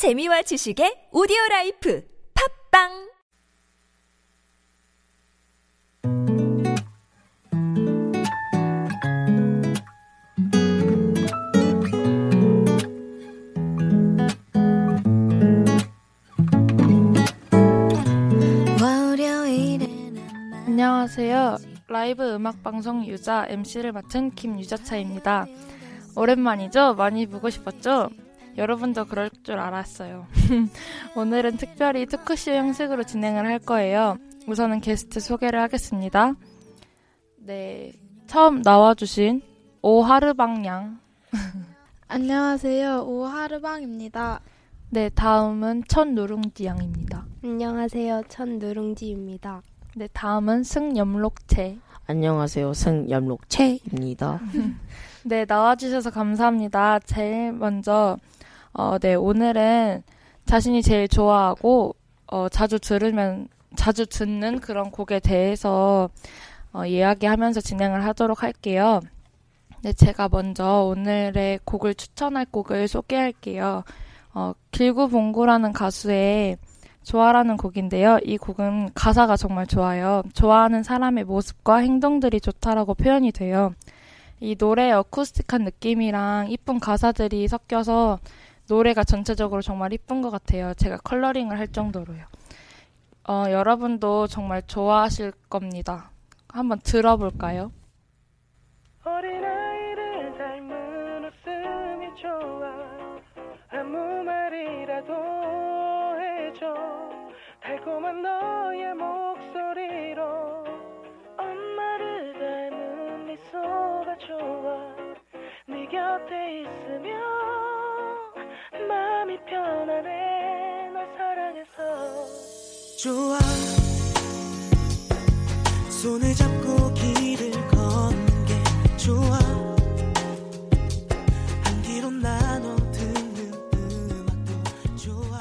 재미와 지식의 오디오 라이프 팝빵 안녕하세요. 라이브 음악 방송 유자 MC를 맡은 김유자차입니다. 오랜만이죠? 많이 보고 싶었죠? 여러분도 그럴 줄 알았어요. 오늘은 특별히 토크쇼 형식으로 진행을 할 거예요. 우선은 게스트 소개를 하겠습니다. 네, 처음 나와주신 오하르방 양. 안녕하세요. 오하르방입니다. 네, 다음은 천누룽지 양입니다. 안녕하세요. 천누룽지입니다. 네, 다음은 승염록채. 안녕하세요. 승염록채입니다. 네, 나와주셔서 감사합니다. 제일 먼저, 어, 네, 오늘은 자신이 제일 좋아하고, 어, 자주 들으면, 자주 듣는 그런 곡에 대해서, 어, 이야기하면서 진행을 하도록 할게요. 네, 제가 먼저 오늘의 곡을 추천할 곡을 소개할게요. 어, 길구 봉구라는 가수의 좋아라는 곡인데요. 이 곡은 가사가 정말 좋아요. 좋아하는 사람의 모습과 행동들이 좋다라고 표현이 돼요. 이 노래의 어쿠스틱한 느낌이랑 이쁜 가사들이 섞여서 노래가 전체적으로 정말 이쁜 것 같아요. 제가 컬러링을 할 정도로요. 어, 여러분도 정말 좋아하실 겁니다. 한번 들어볼까요? 어린아이를 닮은 웃음이 좋아 아무 말이라도 해줘 달콤한 너의 목소리로 엄마를 닮은 미소가 좋아 네 곁에 있으면 편안해 널 사랑해서 좋아 손을 잡고 길을 걷는 게 좋아 한 귀로 나눠 듣는 음악도 좋아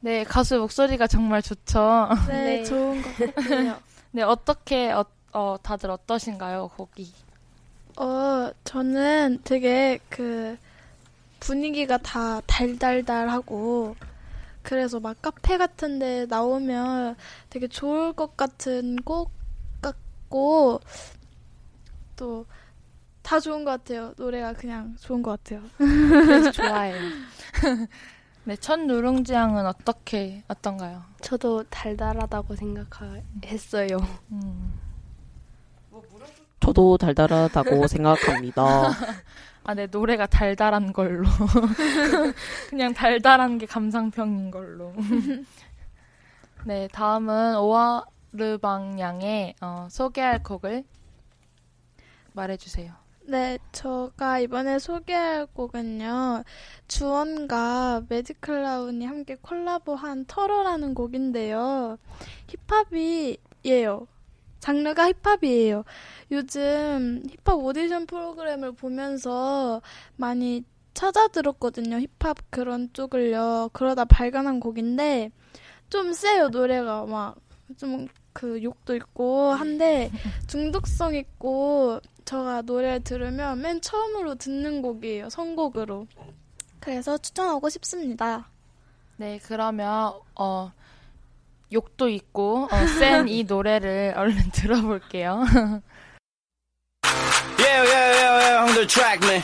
네, 가수 목소리가 정말 좋죠. 네, 네. 좋은 것 같아요. 네, 어떻게, 어, 어, 다들 어떠신가요, 곡이? 어, 저는 되게 그 분위기가 다 달달달하고 그래서 막 카페 같은 데 나오면 되게 좋을 것 같은 곡 같고 또 다 좋은 것 같아요. 노래가 그냥 좋은 것 같아요. 그래서 좋아해요. 네, 첫 누룽지향은 어떻게, 어떤가요? 저도 달달하다고 생각했어요. 음. 저도 달달하다고 생각합니다. 아, 네, 노래가 달달한 걸로. 그냥 달달한 게 감상평인 걸로. 네, 다음은 오하르방 양의 어, 소개할 곡을 말해주세요. 네, 제가 이번에 소개할 곡은요, 주원과 매직클라운이 함께 콜라보한 터러라는 곡인데요. 힙합이에요. 장르가 힙합이에요. 요즘 힙합 오디션 프로그램을 보면서 많이 찾아 들었거든요. 힙합 그런 쪽을요. 그러다 발견한 곡인데, 좀 세요, 노래가. 막, 좀 그 욕도 있고 한데, 중독성 있고, 제가 노래를 들으면 맨 처음으로 듣는 곡이에요. 선곡으로. 그래서 추천하고 싶습니다. 네, 그러면, 어, 욕도 있고, 어, 센이 노래를 얼른 들어볼게요. Yeah, yeah, yeah, yeah, on the track, man.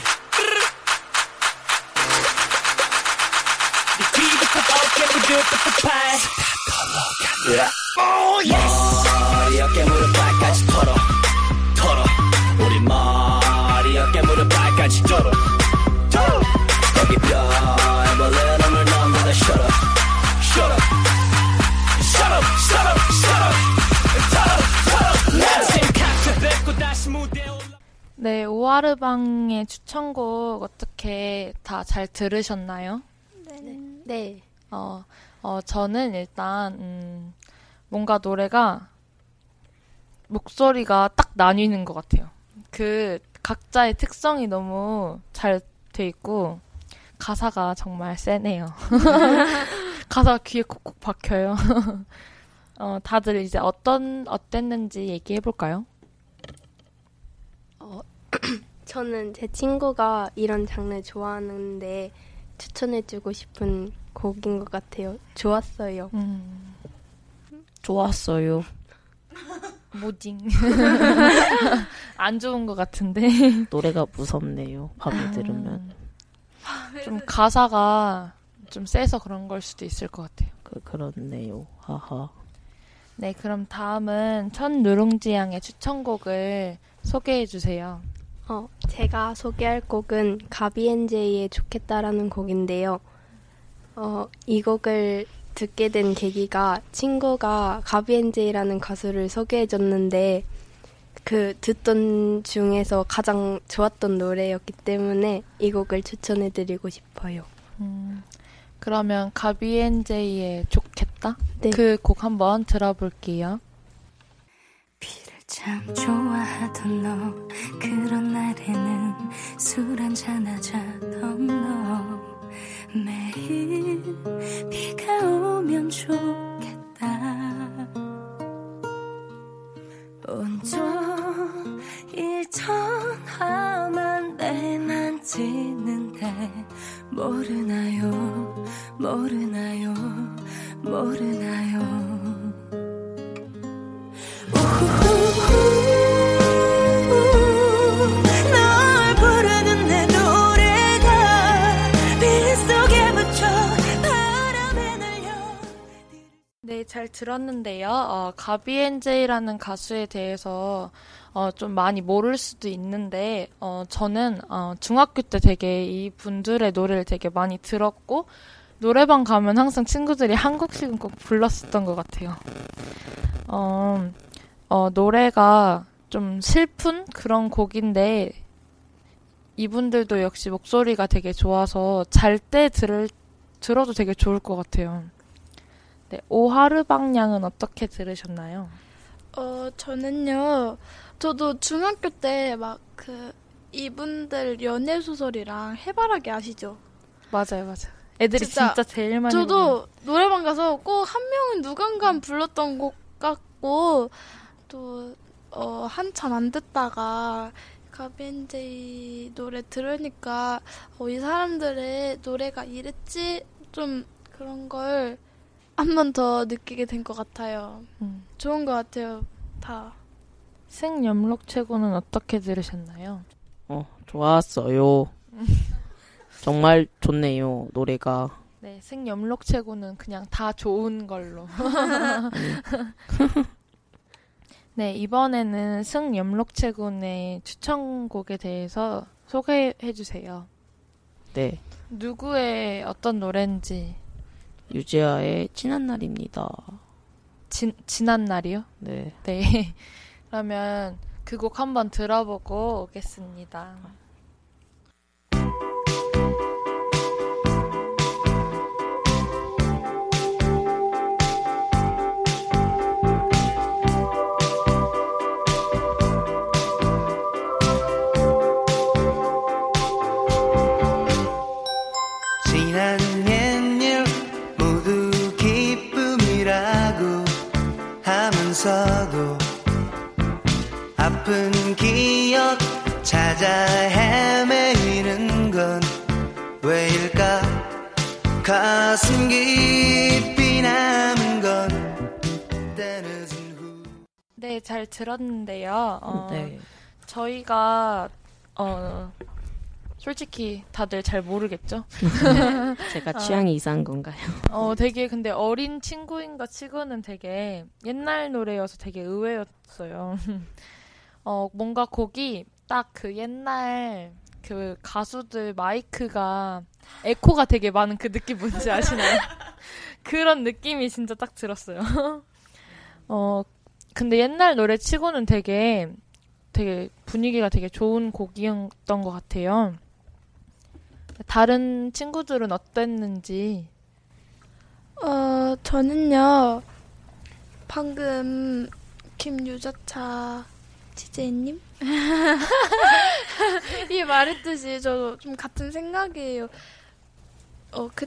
머리 어깨 무릎 발까지 털어 털어 우리 머리 어깨 무릎 발까지 털어 네, 오하르방의 추천곡 어떻게 다 잘 들으셨나요? 네. 어, 어, 저는 일단, 음, 뭔가 노래가 목소리가 딱 나뉘는 것 같아요. 그 각자의 특성이 너무 잘 돼 있고, 가사가 정말 세네요. 가사가 귀에 콕콕 박혀요. 어, 다들 이제 어떤, 어땠는지 얘기해 볼까요? 저는 제 친구가 이런 장르 좋아하는데 추천해주고 싶은 곡인 것 같아요. 좋았어요. 음, 좋았어요. 모징. 안 좋은 것 같은데. 노래가 무섭네요. 밤에 음. 들으면. 좀 가사가 좀 세서 그런 걸 수도 있을 것 같아요. 그, 그렇네요. 하하. 네, 그럼 다음은 천 누룽지 양의 추천곡을 소개해 주세요. 어, 제가 소개할 곡은 가비엔제이의 좋겠다라는 곡인데요. 어, 이 곡을 듣게 된 계기가 친구가 가비엔제이라는 가수를 소개해 줬는데 그 듣던 중에서 가장 좋았던 노래였기 때문에 이 곡을 추천해 드리고 싶어요. 음, 그러면 가비엔제이의 좋겠다? 네. 그 곡 한번 들어볼게요. 참 좋아하던 너. 그런 날에는 술 한잔 하자던 너. 매일 비가 오면 좋겠다. 온종일 전화만 내 만 지는데 모르나요? 모르나요? 모르나요 잘 들었는데요. 어, 가비엔제이라는 가수에 대해서 어, 좀 많이 모를 수도 있는데 어, 저는 어, 중학교 때 되게 이 분들의 노래를 되게 많이 들었고 노래방 가면 항상 친구들이 한 곡씩은 꼭 불렀었던 것 같아요. 어, 어, 노래가 좀 슬픈 그런 곡인데 이분들도 역시 목소리가 되게 좋아서 잘 때 들을 들어도 되게 좋을 것 같아요. 네, 오하르방 양은 어떻게 들으셨나요? 어, 저는요, 저도 중학교 때 막 그, 이분들 연애 소설이랑 해바라기 아시죠? 맞아요, 맞아요. 애들이 진짜 진짜, 제일 많이 저도 노래방 가서 꼭 한 명은 누군가 불렀던 곡 같고, 또, 어, 한참 안 듣다가, 가비엔제이 노래 들으니까, 어, 이 사람들의 노래가 이랬지? 좀 그런 걸 한 번 더 느끼게 된 것 같아요. 음. 좋은 것 같아요, 다. 승염록 최고는 어떻게 들으셨나요? 어, 좋았어요. 정말 좋네요, 노래가. 네, 승염록 최고는 그냥 다 좋은 걸로. 네, 이번에는 승염록 최고의 추천곡에 대해서 소개해 주세요. 네. 누구의 어떤 노래인지 유지아의 지난 날입니다. 지, 지난 날이요? 네. 네. 그러면 그 곡 한번 들어보고 오겠습니다. 잘 들었는데요. 어, 네. 저희가 어 솔직히 다들 잘 모르겠죠. 제가 취향이 이상한 건가요? 어 되게 근데 어린 친구인가 치고는 되게 옛날 노래여서 되게 의외였어요. 어 뭔가 곡이 딱 그 옛날 그 가수들 마이크가 에코가 되게 많은 그 느낌 뭔지 아시나요? 그런 느낌이 진짜 딱 들었어요. 어 근데 옛날 노래 치고는 되게 되게 분위기가 되게 좋은 곡이었던 것 같아요. 다른 친구들은 어땠는지. 어, 저는요, 방금 김유자차 지제님? 이 말했듯이 저도 좀 같은 생각이에요. 어, 그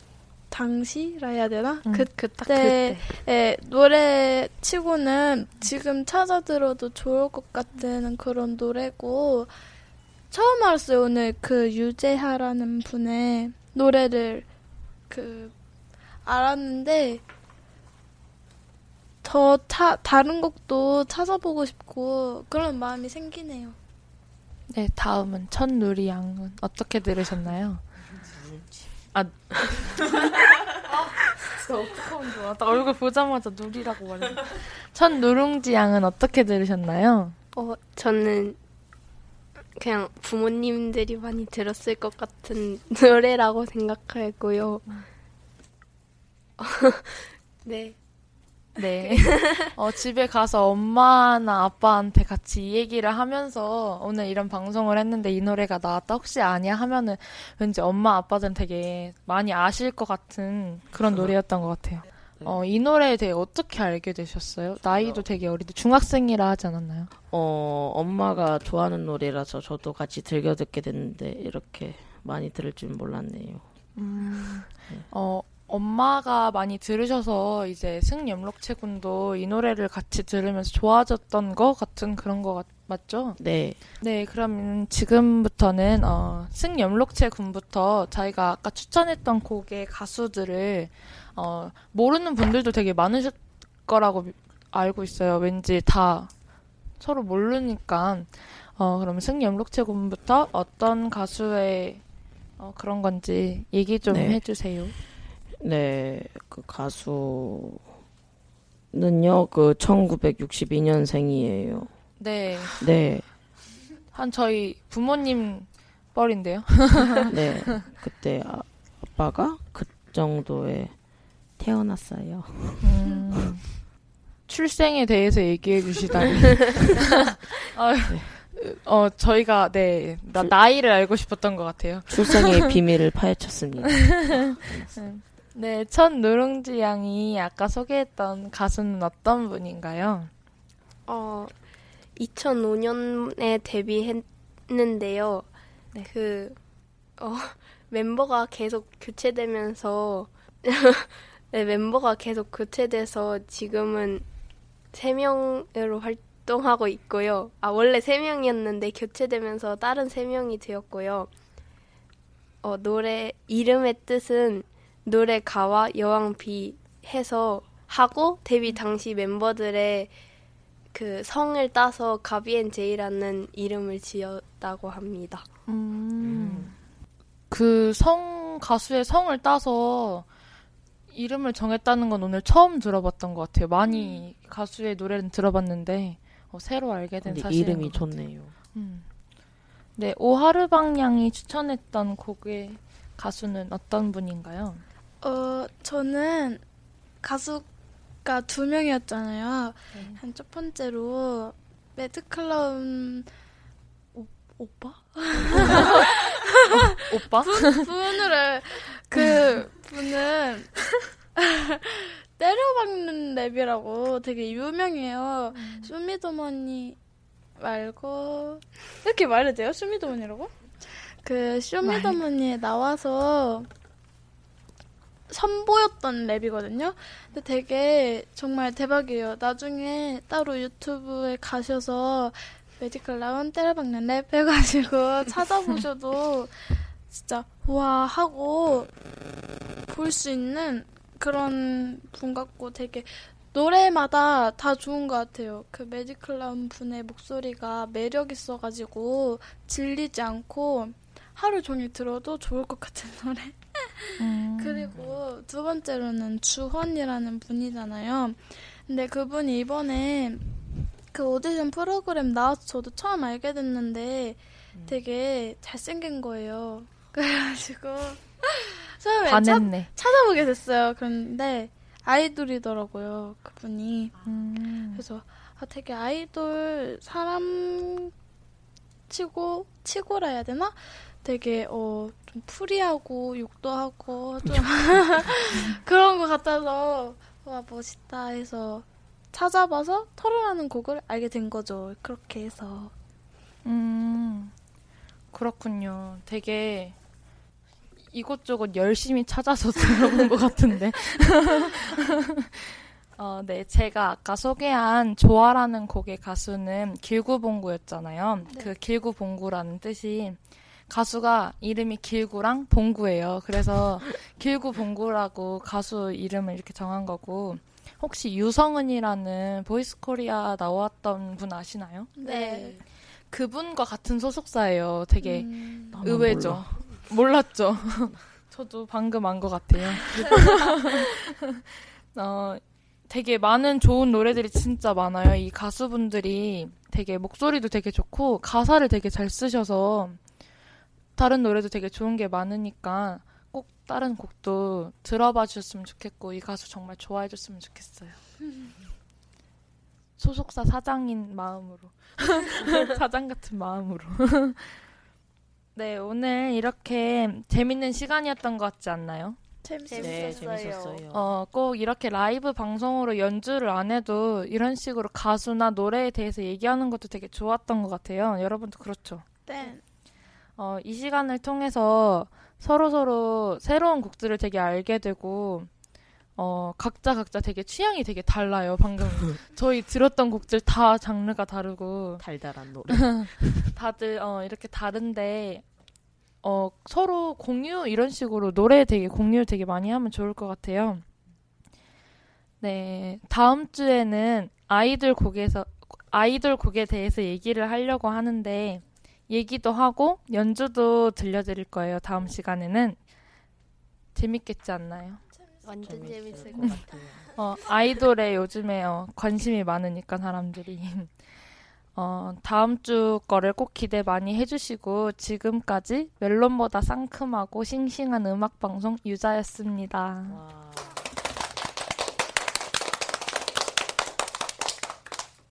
당시라 해야 되나? 음, 그, 그딱 그때, 예, 노래 치고는 지금 찾아 들어도 좋을 것 같은 그런 노래고, 처음 알았어요, 오늘 그 유재하라는 분의 노래를 그 알았는데 더 차, 다른 곡도 찾아보고 싶고 그런 마음이 생기네요. 네, 다음은 천누리 양은 어떻게 들으셨나요? 아, 진짜 어떡하면 좋아. 나 얼굴 보자마자 누리라고 말해. 천누룽지 양은 어떻게 들으셨나요? 어, 저는 그냥 부모님들이 많이 들었을 것 같은 노래라고 생각하고요. 네. 네. 어, 집에 가서 엄마나 아빠한테 같이 이 얘기를 하면서 오늘 이런 방송을 했는데 이 노래가 나왔다 혹시 아냐 하면은 왠지 엄마 아빠들은 되게 많이 아실 것 같은 그런 노래였던 것 같아요. 어, 이 노래에 대해 어떻게 알게 되셨어요? 나이도 되게 어리데 중학생이라 하지 않았나요? 어, 엄마가 좋아하는 노래라서 저도 같이 즐겨 듣게 됐는데 이렇게 많이 들을 줄 몰랐네요. 어, 엄마가 많이 들으셔서 이제 승염록채 군도 이 노래를 같이 들으면서 좋아졌던 것 같은 그런 거 같, 맞죠? 네. 네, 그럼 지금부터는 어, 승염록채 군부터 저희가 아까 추천했던 곡의 가수들을 어, 모르는 분들도 되게 많으실 거라고 미- 알고 있어요. 왠지 다 서로 모르니까. 어, 그럼 승염록채 군부터 어떤 가수의 어, 그런 건지 얘기 좀 네. 해주세요. 네, 그 가수는요, 그 1962년생이에요. 네, 네, 한 저희 부모님 뻘인데요. 네. 그때 아, 아빠가 그 정도에 태어났어요. 음, 출생에 대해서 얘기해 주시다니. 아, 어, 저희가, 네, 나, 나이를 알고 싶었던 것 같아요. 출생의 비밀을 파헤쳤습니다. 네, 첫 누룽지 양이 아까 소개했던 가수는 어떤 분인가요? 어, 2005년에 데뷔했는데요. 네. 그, 어, 멤버가 계속 교체되면서, 네, 멤버가 계속 교체돼서 지금은 3명으로 활동하고 있고요. 아, 원래 3명이었는데 교체되면서 다른 3명이 되었고요. 어, 노래, 이름의 뜻은 노래 가와 여왕 비 해서 하고 데뷔 당시 멤버들의 그 성을 따서 가비앤 제이라는 이름을 지었다고 합니다. 그 성, 가수의 성을 따서 이름을 정했다는 건 오늘 처음 들어봤던 것 같아요. 많이 가수의 노래는 들어봤는데, 어, 새로 알게 된 사실인 이름이 것 같아요. 좋네요. 음. 네, 오하르방 양이 추천했던 곡의 가수는 어떤 분인가요? 어, 저는 가수가 두 명이었잖아요. 네. 한첫 번째로 매드클라운 오, 오빠? 오빠? 분을 그 분은 때려박는 랩이라고 되게 유명해요. Show Me The Money 말고 이렇게 말해도 돼요? 쇼미더머니라고? 그 쇼미더머니에 나와서 선보였던 랩이거든요. 근데 되게 정말 대박이에요. 나중에 따로 유튜브에 가셔서 매드클라운 때려박는 랩 해가지고 찾아보셔도 진짜 와 하고 볼 수 있는 그런 분 같고 되게 노래마다 다 좋은 것 같아요. 그 매직클라운 분의 목소리가 매력 있어가지고 질리지 않고 하루 종일 들어도 좋을 것 같은 노래. 음. 그리고 두 번째로는 주헌이라는 분이잖아요. 근데 그분이 이번에 그 오디션 프로그램 나와서 저도 처음 알게 됐는데 되게 잘생긴 거예요. 그래가지고 처음에 찾, 반했네. 찾아보게 됐어요. 그런데 아이돌이더라고요. 그분이. 음. 그래서 아, 되게 아이돌 사람 치고 치고라 해야 되나? 되게 어 좀 프리하고 욕도 하고 좀 그런 것 같아서 와 멋있다 해서 찾아봐서 털어라는 곡을 알게 된 거죠. 그렇게 해서 음, 그렇군요. 되게 이곳저곳 열심히 찾아서 들어본 것 같은데. 어, 네. 제가 아까 소개한 조아라는 곡의 가수는 길구봉구였잖아요. 그 길구봉구라는 뜻이 가수가 이름이 길구랑 봉구예요. 그래서 길구 봉구라고 가수 이름을 이렇게 정한 거고 혹시 유성은이라는 보이스 코리아 나왔던 분 아시나요? 네. 그분과 같은 소속사예요. 되게 음, 의외죠. 몰랐죠. 저도 방금 안 것 같아요. 어, 되게 많은 좋은 노래들이 진짜 많아요. 이 가수분들이 되게 목소리도 되게 좋고 가사를 되게 잘 쓰셔서 다른 노래도 되게 좋은 게 많으니까 꼭 다른 곡도 들어봐 주셨으면 좋겠고 이 가수 정말 좋아해 줬으면 좋겠어요. 소속사 사장인 마음으로 사장 같은 마음으로 네 오늘 이렇게 재밌는 시간이었던 것 같지 않나요? 재밌었어요. 네, 재밌었어요. 어, 꼭 이렇게 라이브 방송으로 연주를 안 해도 이런 식으로 가수나 노래에 대해서 얘기하는 것도 되게 좋았던 것 같아요. 여러분도 그렇죠? 네. 어, 이 시간을 통해서 서로 서로 새로운 곡들을 되게 알게 되고, 어, 각자 각자 되게 취향이 되게 달라요. 방금 저희 들었던 곡들 다 장르가 다르고, 달달한 노래. 다들 어, 이렇게 다른데 어, 서로 공유 이런 식으로 노래 되게 공유 되게 많이 하면 좋을 것 같아요. 네, 다음 주에는 아이돌 곡에서 아이돌 곡에 대해서 얘기를 하려고 하는데 얘기도 하고 연주도 들려드릴 거예요. 다음 시간에는 재밌겠지 않나요? 완전 재밌을 것 같아요. 어, 아이돌에 요즘에 어, 관심이 많으니까 사람들이. 어, 다음 주 거를 꼭 기대 많이 해주시고 지금까지 멜론보다 상큼하고 싱싱한 음악 방송 유자였습니다. 와.